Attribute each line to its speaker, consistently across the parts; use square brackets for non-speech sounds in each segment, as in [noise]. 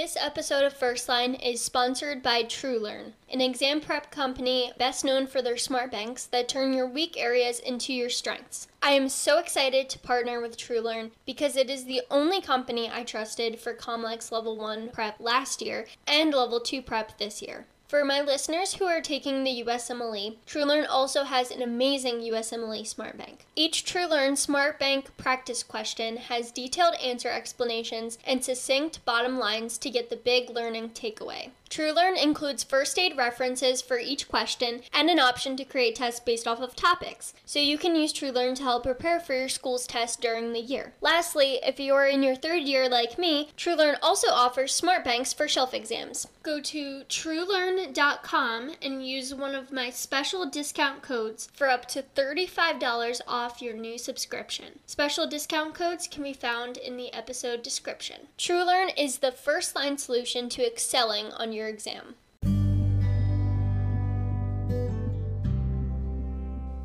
Speaker 1: This episode of First Line is sponsored by TrueLearn, an exam prep company best known for their smart banks that turn your weak areas into your strengths. I am so excited to partner with TrueLearn because it is the only company I trusted for Comlex Level 1 prep last year and Level 2 prep this year. For my listeners who are taking the USMLE, TrueLearn also has an amazing USMLE Smart Bank. Each TrueLearn Smart Bank practice question has detailed answer explanations and succinct bottom lines to get the big learning takeaway. TrueLearn includes first aid references for each question and an option to create tests based off of topics, so you can use TrueLearn to help prepare for your school's test during the year. Lastly, if you are in your third year like me, TrueLearn also offers smart banks for shelf exams. Go to truelearn.com and use one of my special discount codes for up to $35 off your new subscription. Special discount codes can be found in the episode description. TrueLearn is the first line solution to excelling on your exam.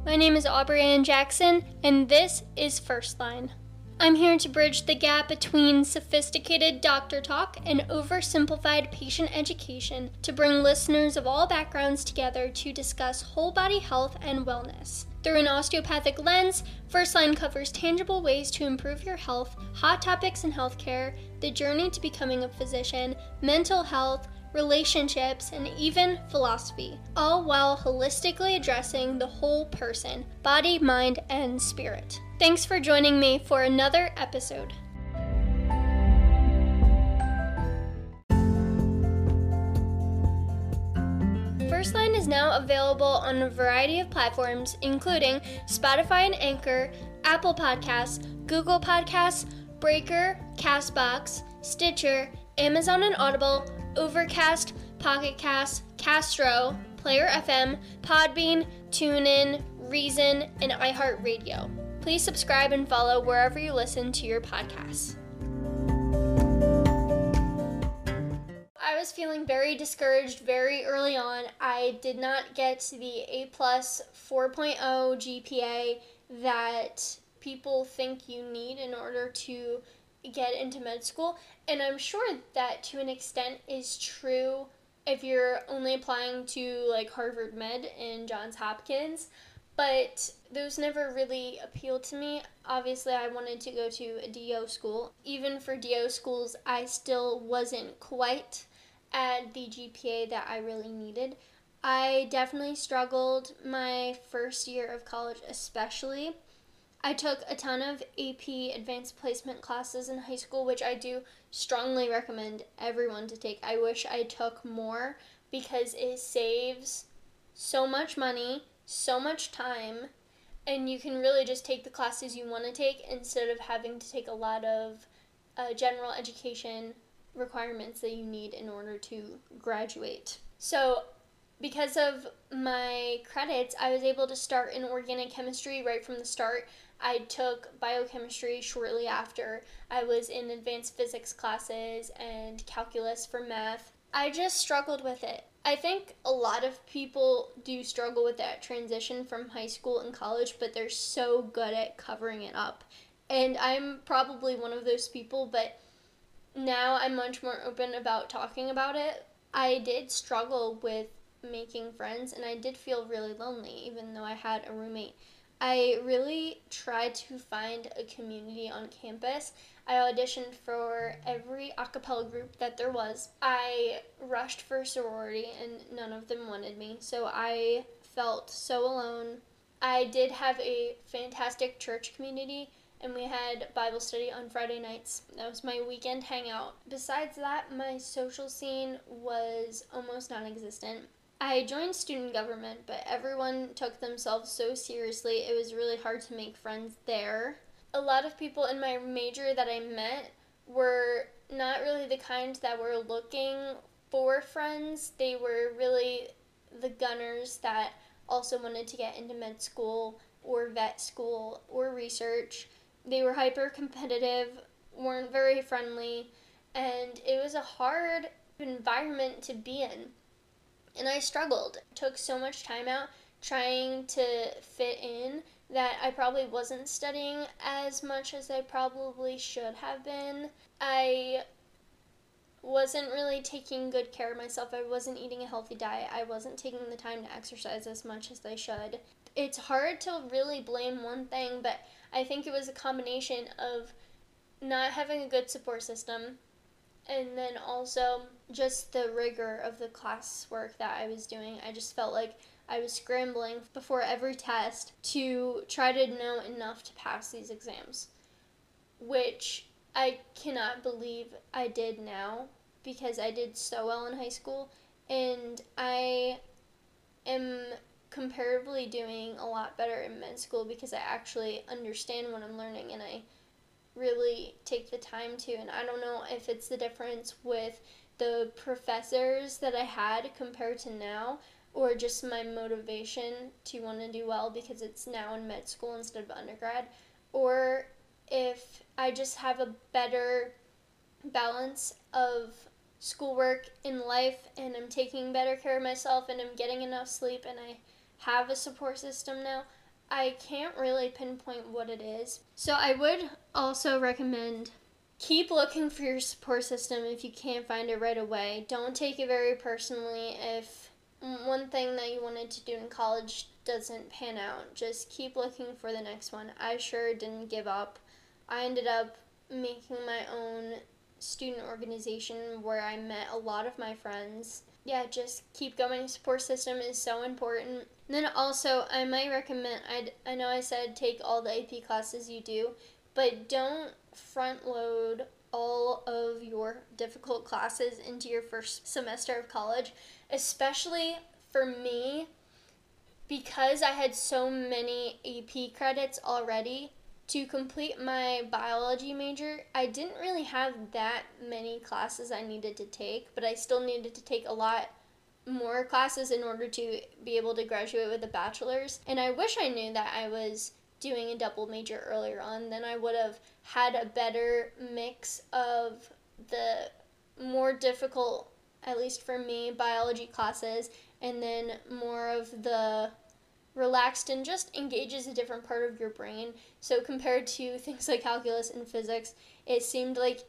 Speaker 1: My name is Aubrey Ann Jackson, and this is First Line. I'm here to bridge the gap between sophisticated doctor talk and oversimplified patient education to bring listeners of all backgrounds together to discuss whole body health and wellness. Through an osteopathic lens, First Line covers tangible ways to improve your health, hot topics in healthcare, the journey to becoming a physician, mental health, relationships, and even philosophy, all while holistically addressing the whole person body, mind, and spirit. Thanks for joining me for another episode. First Line is now available on a variety of platforms, including Spotify and Anchor, Apple Podcasts, Google Podcasts, Breaker, Castbox, Stitcher, Amazon and Audible, Overcast, Pocket Cast, Castro, Player FM, Podbean, TuneIn, Reason, and iHeartRadio. Please subscribe and follow wherever you listen to your podcasts. I was feeling very discouraged very early on. I did not get the A plus 4.0 GPA that people think you need in order to get into med school. And I'm sure that to an extent is true if you're only applying to like Harvard Med and Johns Hopkins. But those never really appealed to me. Obviously, I wanted to go to a DO school. Even for DO schools, I still wasn't quite at the GPA that I really needed. I definitely struggled my first year of college, especially I took a ton of AP advanced placement classes in high school, which I do strongly recommend everyone to take. I wish I took more because it saves so much money, so much time, and you can really just take the classes you want to take instead of having to take a lot of uh, general education requirements that you need in order to graduate. So, because of my credits, I was able to start in organic chemistry right from the start. I took biochemistry shortly after. I was in advanced physics classes and calculus for math. I just struggled with it. I think a lot of people do struggle with that transition from high school and college, but they're so good at covering it up. And I'm probably one of those people, but now I'm much more open about talking about it. I did struggle with making friends and I did feel really lonely even though I had a roommate. I really tried to find a community on campus. I auditioned for every a cappella group that there was. I rushed for sorority and none of them wanted me, so I felt so alone. I did have a fantastic church community and we had Bible study on Friday nights. That was my weekend hangout. Besides that, my social scene was almost non existent. I joined student government, but everyone took themselves so seriously, it was really hard to make friends there. A lot of people in my major that I met were not really the kind that were looking for friends. They were really the gunners that also wanted to get into med school or vet school or research. They were hyper competitive, weren't very friendly, and it was a hard environment to be in and I struggled. Took so much time out trying to fit in that I probably wasn't studying as much as I probably should have been. I wasn't really taking good care of myself. I wasn't eating a healthy diet. I wasn't taking the time to exercise as much as I should. It's hard to really blame one thing, but I think it was a combination of not having a good support system and then also just the rigor of the classwork that I was doing. I just felt like I was scrambling before every test to try to know enough to pass these exams, which I cannot believe I did now because I did so well in high school and I am comparably doing a lot better in med school because I actually understand what I'm learning and I really take the time to and I don't know if it's the difference with the professors that I had compared to now or just my motivation to want to do well because it's now in med school instead of undergrad or if I just have a better balance of schoolwork in life and I'm taking better care of myself and I'm getting enough sleep and I have a support system now. I can't really pinpoint what it is. So I would also recommend keep looking for your support system if you can't find it right away. Don't take it very personally if one thing that you wanted to do in college doesn't pan out. Just keep looking for the next one. I sure didn't give up. I ended up making my own student organization where I met a lot of my friends. Yeah, just keep going. Support system is so important. And then also, I might recommend. I I know I said take all the AP classes you do, but don't front load all of your difficult classes into your first semester of college, especially for me because I had so many AP credits already to complete my biology major, I didn't really have that many classes I needed to take, but I still needed to take a lot more classes in order to be able to graduate with a bachelor's. And I wish I knew that I was doing a double major earlier on, then I would have had a better mix of the more difficult, at least for me, biology classes, and then more of the relaxed and just engages a different part of your brain. So compared to [laughs] things like calculus and physics, it seemed like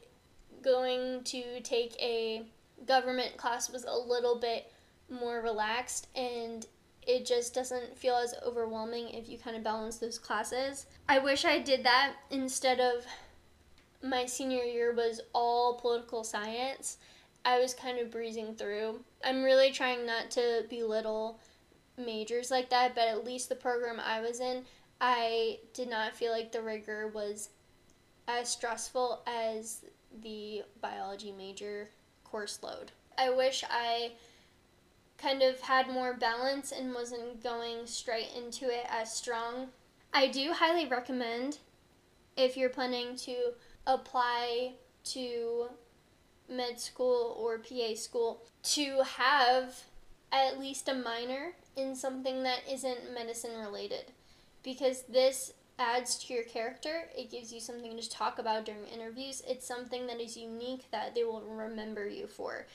Speaker 1: going to take a government class was a little bit more relaxed and it just doesn't feel as overwhelming if you kind of balance those classes. I wish I did that instead of my senior year was all political science. I was kind of breezing through. I'm really trying not to belittle majors like that, but at least the program I was in, I did not feel like the rigor was as stressful as the biology major course load. I wish I kind of had more balance and wasn't going straight into it as strong. I do highly recommend if you're planning to apply to med school or PA school to have at least a minor in something that isn't medicine related because this adds to your character. It gives you something to talk about during interviews. It's something that is unique that they will remember you for.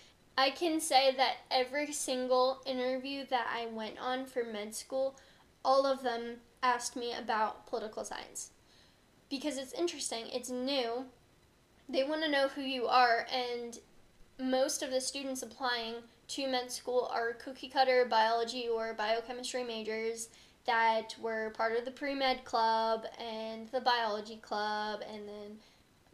Speaker 1: I can say that every single interview that I went on for med school, all of them asked me about political science. Because it's interesting, it's new. They want to know who you are, and most of the students applying to med school are cookie cutter biology or biochemistry majors that were part of the pre med club and the biology club and then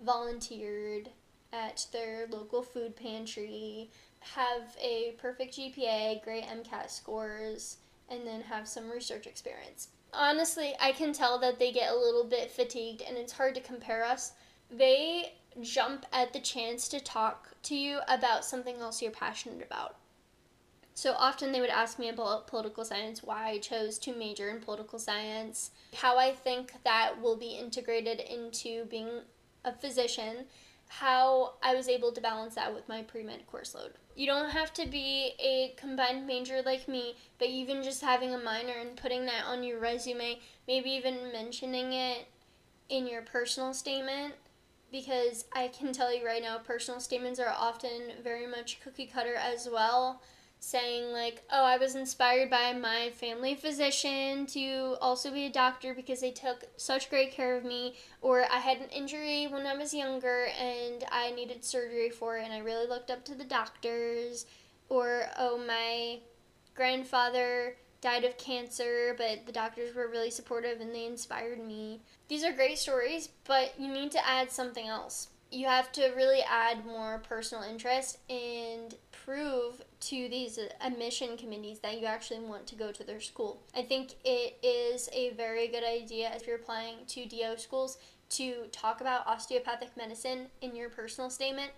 Speaker 1: volunteered at their local food pantry, have a perfect GPA, great MCAT scores, and then have some research experience. Honestly, I can tell that they get a little bit fatigued and it's hard to compare us. They jump at the chance to talk to you about something else you're passionate about. So often they would ask me about political science, why I chose to major in political science, how I think that will be integrated into being a physician, how I was able to balance that with my pre med course load. You don't have to be a combined major like me, but even just having a minor and putting that on your resume, maybe even mentioning it in your personal statement because I can tell you right now, personal statements are often very much cookie cutter as well. Saying like, "Oh, I was inspired by my family physician to also be a doctor because they took such great care of me," or "I had an injury when I was younger and I needed surgery for it and I really looked up to the doctors," or "Oh, my grandfather died of cancer, but the doctors were really supportive and they inspired me." These are great stories, but you need to add something else. You have to really add more personal interest and prove to these uh, admission committees that you actually want to go to their school. I think it is a very good idea if you're applying to DO schools to talk about osteopathic medicine in your personal statement.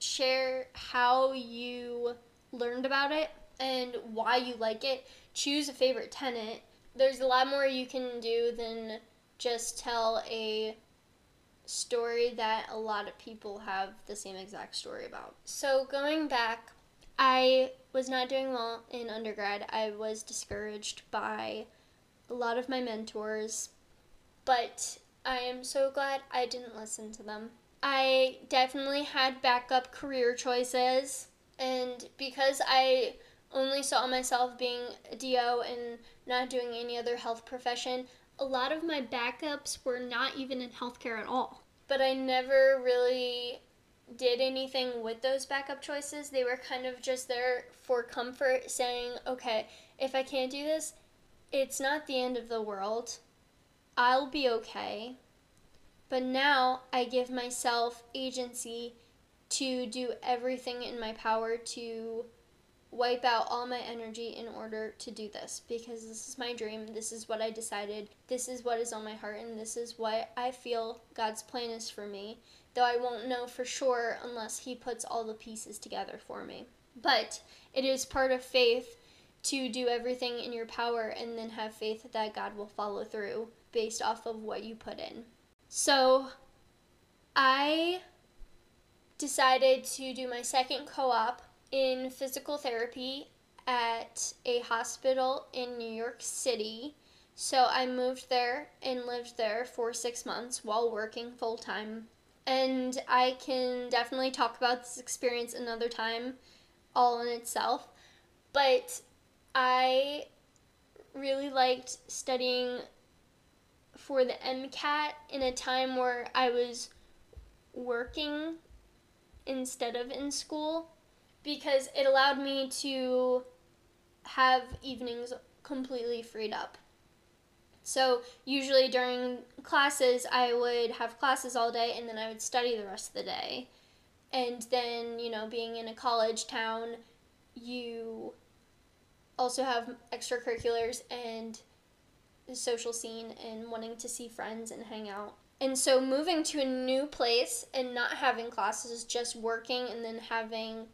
Speaker 1: Share how you learned about it and why you like it. Choose a favorite tenant. There's a lot more you can do than just tell a story that a lot of people have the same exact story about. So, going back I was not doing well in undergrad. I was discouraged by a lot of my mentors, but I am so glad I didn't listen to them. I definitely had backup career choices, and because I only saw myself being a DO and not doing any other health profession, a lot of my backups were not even in healthcare at all. But I never really did anything with those backup choices. They were kind of just there for comfort, saying, okay, if I can't do this, it's not the end of the world. I'll be okay. But now I give myself agency to do everything in my power to wipe out all my energy in order to do this because this is my dream. This is what I decided. This is what is on my heart, and this is what I feel God's plan is for me though I won't know for sure unless He puts all the pieces together for me. But it is part of faith to do everything in your power and then have faith that God will follow through based off of what you put in. So I decided to do my second co op in physical therapy at a hospital in New York City. So I moved there and lived there for six months while working full time and I can definitely talk about this experience another time all in itself. But I really liked studying for the MCAT in a time where I was working instead of in school because it allowed me to have evenings completely freed up. So usually during classes, I would have classes all day and then I would study the rest of the day. And then, you know, being in a college town, you also have extracurriculars and the social scene and wanting to see friends and hang out. And so moving to a new place and not having classes, just working and then having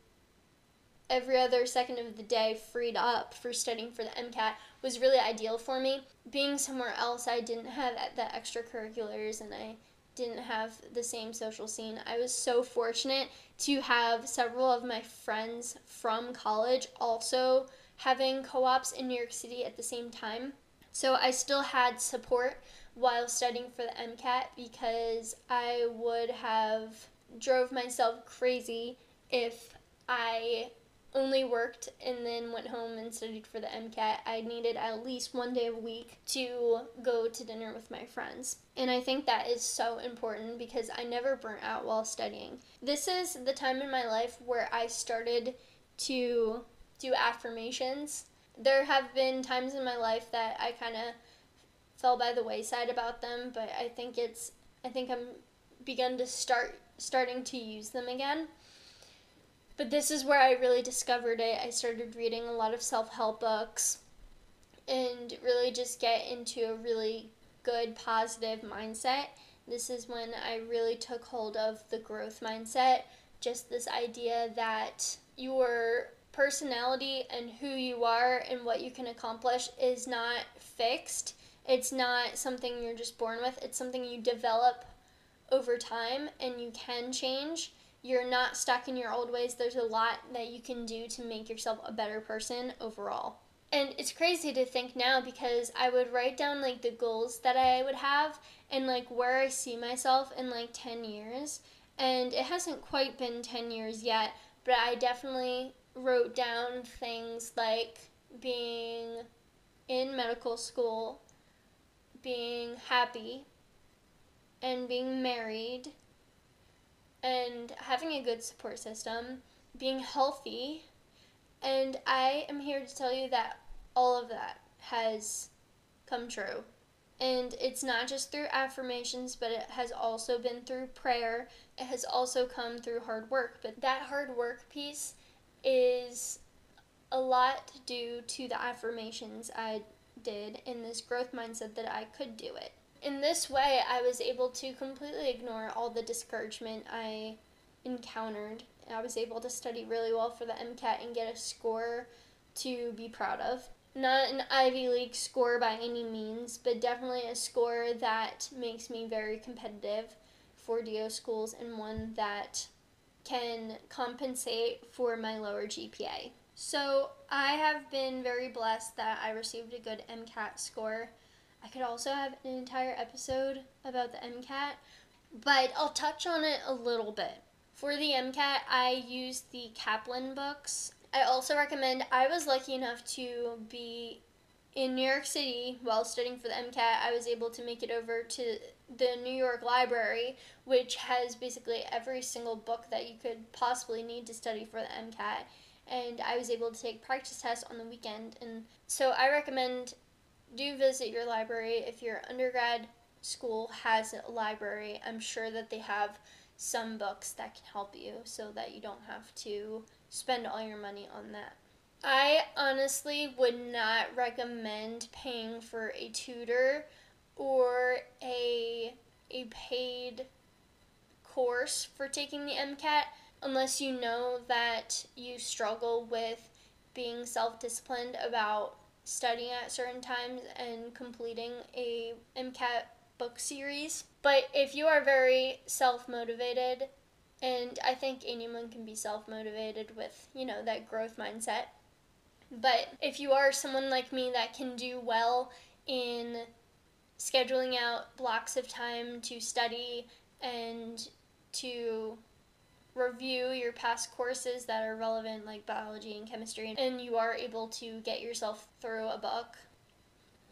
Speaker 1: every other second of the day freed up for studying for the MCAT was really ideal for me. Being somewhere else, I didn't have the extracurriculars and I didn't have the same social scene. I was so fortunate to have several of my friends from college also having co ops in New York City at the same time. So I still had support while studying for the MCAT because I would have drove myself crazy if I only worked and then went home and studied for the MCAT, I needed at least one day a week to go to dinner with my friends. And I think that is so important because I never burnt out while studying. This is the time in my life where I started to do affirmations. There have been times in my life that I kind of fell by the wayside about them, but I think it's I think I'm begun to start starting to use them again. But this is where I really discovered it. I started reading a lot of self help books and really just get into a really good, positive mindset. This is when I really took hold of the growth mindset. Just this idea that your personality and who you are and what you can accomplish is not fixed. It's not something you're just born with, it's something you develop over time and you can change you're not stuck in your old ways. There's a lot that you can do to make yourself a better person overall. And it's crazy to think now because I would write down like the goals that I would have and like where I see myself in like 10 years. And it hasn't quite been 10 years yet, but I definitely wrote down things like being in medical school, being happy, and being married, and having a good support system, being healthy. And I am here to tell you that all of that has come true. And it's not just through affirmations, but it has also been through prayer. It has also come through hard work. But that hard work piece is a lot due to the affirmations I did in this growth mindset that I could do it. In this way, I was able to completely ignore all the discouragement I encountered. I was able to study really well for the MCAT and get a score to be proud of not an Ivy League score by any means, but definitely a score that makes me very competitive for DO schools and one that can compensate for my lower GPA. So I have been very blessed that I received a good MCAT score. I could also have an entire episode about the MCAT, but I'll touch on it a little bit. For the MCAT, I used the Kaplan books I also recommend, I was lucky enough to be in New York City while studying for the MCAT. I was able to make it over to the New York Library, which has basically every single book that you could possibly need to study for the MCAT. And I was able to take practice tests on the weekend. And so I recommend do visit your library if your undergrad school has a library. I'm sure that they have some books that can help you so that you don't have to spend all your money on that. I honestly would not recommend paying for a tutor or a a paid course for taking the MCAT unless you know that you struggle with being self-disciplined about studying at certain times and completing a MCAT book series. But if you are very self-motivated and I think anyone can be self motivated with, you know, that growth mindset. But if you are someone like me that can do well in scheduling out blocks of time to study and to review your past courses that are relevant, like biology and chemistry, and you are able to get yourself through a book,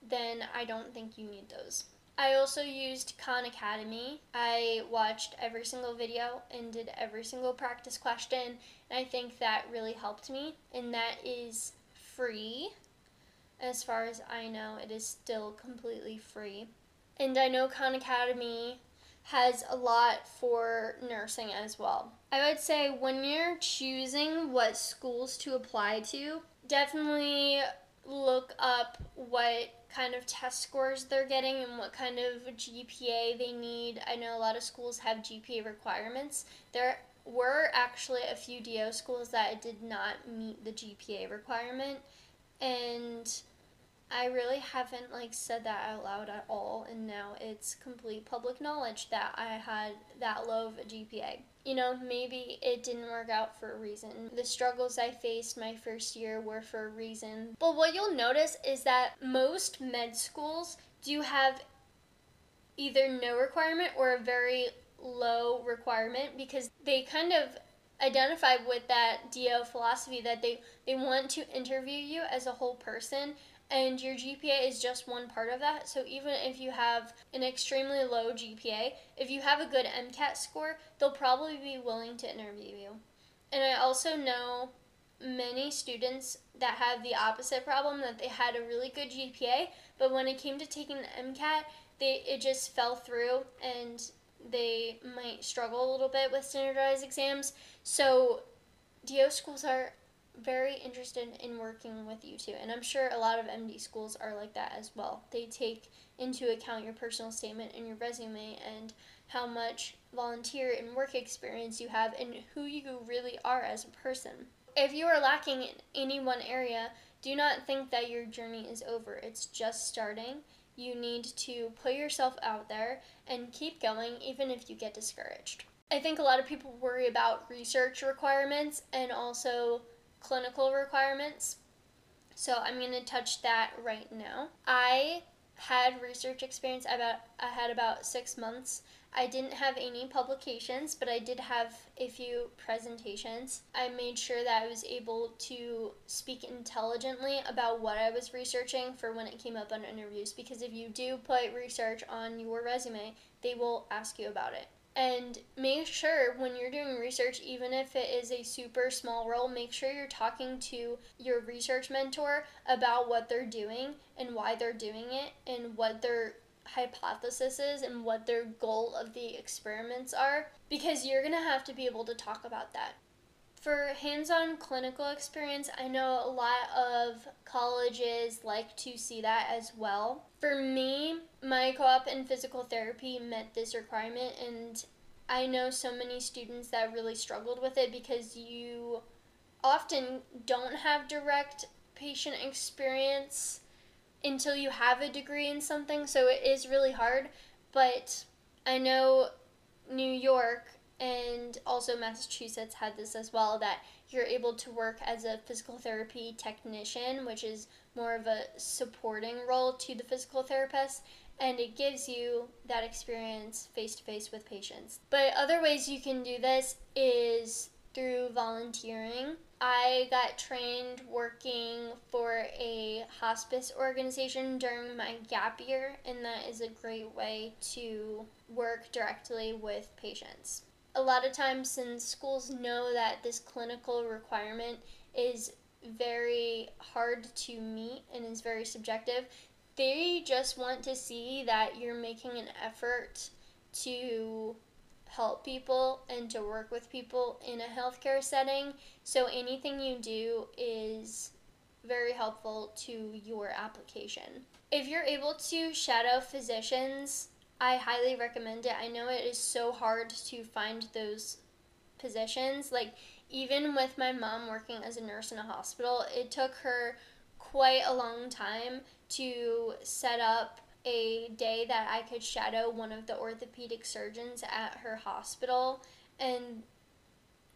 Speaker 1: then I don't think you need those. I also used Khan Academy. I watched every single video and did every single practice question, and I think that really helped me. And that is free. As far as I know, it is still completely free. And I know Khan Academy has a lot for nursing as well. I would say when you're choosing what schools to apply to, definitely look up what kind of test scores they're getting and what kind of GPA they need. I know a lot of schools have GPA requirements. There were actually a few DO schools that did not meet the GPA requirement and I really haven't like said that out loud at all and now it's complete public knowledge that I had that low of a GPA. You know, maybe it didn't work out for a reason. The struggles I faced my first year were for a reason. But what you'll notice is that most med schools do have either no requirement or a very low requirement because they kind of identify with that DO philosophy that they, they want to interview you as a whole person and your GPA is just one part of that. So even if you have an extremely low GPA, if you have a good MCAT score, they'll probably be willing to interview you. And I also know many students that have the opposite problem that they had a really good GPA, but when it came to taking the MCAT, they it just fell through and they might struggle a little bit with standardized exams. So DO schools are very interested in working with you too. And I'm sure a lot of MD schools are like that as well. They take into account your personal statement and your resume and how much volunteer and work experience you have and who you really are as a person. If you are lacking in any one area, do not think that your journey is over. It's just starting. You need to put yourself out there and keep going even if you get discouraged. I think a lot of people worry about research requirements and also clinical requirements. So I'm going to touch that right now. I had research experience. About I had about six months. I didn't have any publications, but I did have a few presentations. I made sure that I was able to speak intelligently about what I was researching for when it came up on interviews. Because if you do put research on your resume, they will ask you about it. And make sure when you're doing research, even if it is a super small role, make sure you're talking to your research mentor about what they're doing and why they're doing it and what their hypothesis is and what their goal of the experiments are because you're going to have to be able to talk about that. For hands on clinical experience, I know a lot of colleges like to see that as well. For me, my co op in physical therapy met this requirement, and I know so many students that really struggled with it because you often don't have direct patient experience until you have a degree in something, so it is really hard. But I know New York and also Massachusetts had this as well that you're able to work as a physical therapy technician, which is more of a supporting role to the physical therapist, and it gives you that experience face to face with patients. But other ways you can do this is through volunteering. I got trained working for a hospice organization during my gap year, and that is a great way to work directly with patients a lot of times since schools know that this clinical requirement is very hard to meet and is very subjective, they just want to see that you're making an effort to help people and to work with people in a healthcare setting. So anything you do is very helpful to your application. If you're able to shadow physicians, I highly recommend it. I know it is so hard to find those positions. Like, even with my mom working as a nurse in a hospital, it took her quite a long time to set up a day that I could shadow one of the orthopedic surgeons at her hospital. And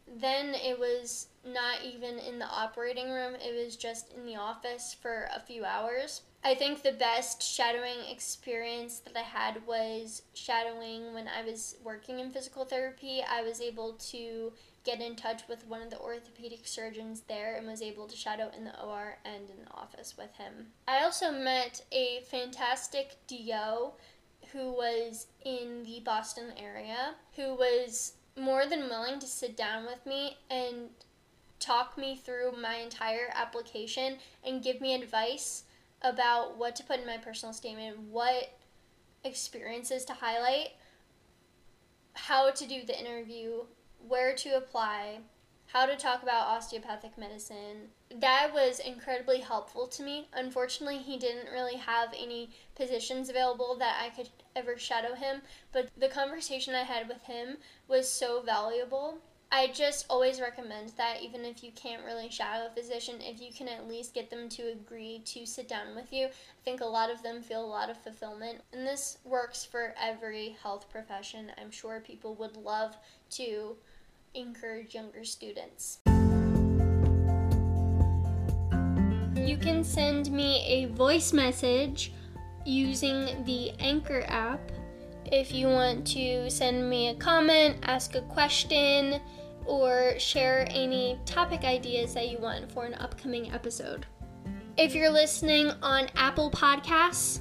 Speaker 1: then it was not even in the operating room, it was just in the office for a few hours. I think the best shadowing experience that I had was shadowing when I was working in physical therapy. I was able to get in touch with one of the orthopedic surgeons there and was able to shadow in the OR and in the office with him. I also met a fantastic DO who was in the Boston area who was more than willing to sit down with me and talk me through my entire application and give me advice about what to put in my personal statement, what experiences to highlight, how to do the interview, where to apply, how to talk about osteopathic medicine. That was incredibly helpful to me. Unfortunately, he didn't really have any positions available that I could ever shadow him, but the conversation I had with him was so valuable I just always recommend that even if you can't really shadow a physician, if you can at least get them to agree to sit down with you, I think a lot of them feel a lot of fulfillment. And this works for every health profession. I'm sure people would love to encourage younger students. You can send me a voice message using the Anchor app if you want to send me a comment, ask a question, or share any topic ideas that you want for an upcoming episode. If you're listening on Apple Podcasts,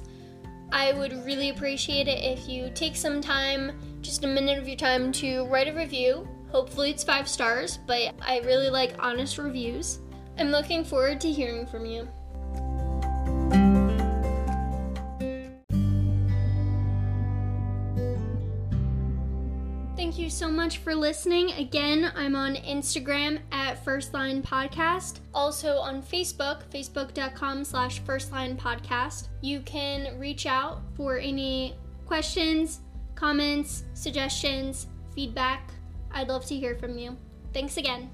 Speaker 1: I would really appreciate it if you take some time, just a minute of your time, to write a review. Hopefully, it's five stars, but I really like honest reviews. I'm looking forward to hearing from you. So much for listening. Again, I'm on Instagram at First Line Podcast. Also on Facebook, facebook.com slash First Line Podcast. You can reach out for any questions, comments, suggestions, feedback. I'd love to hear from you. Thanks again.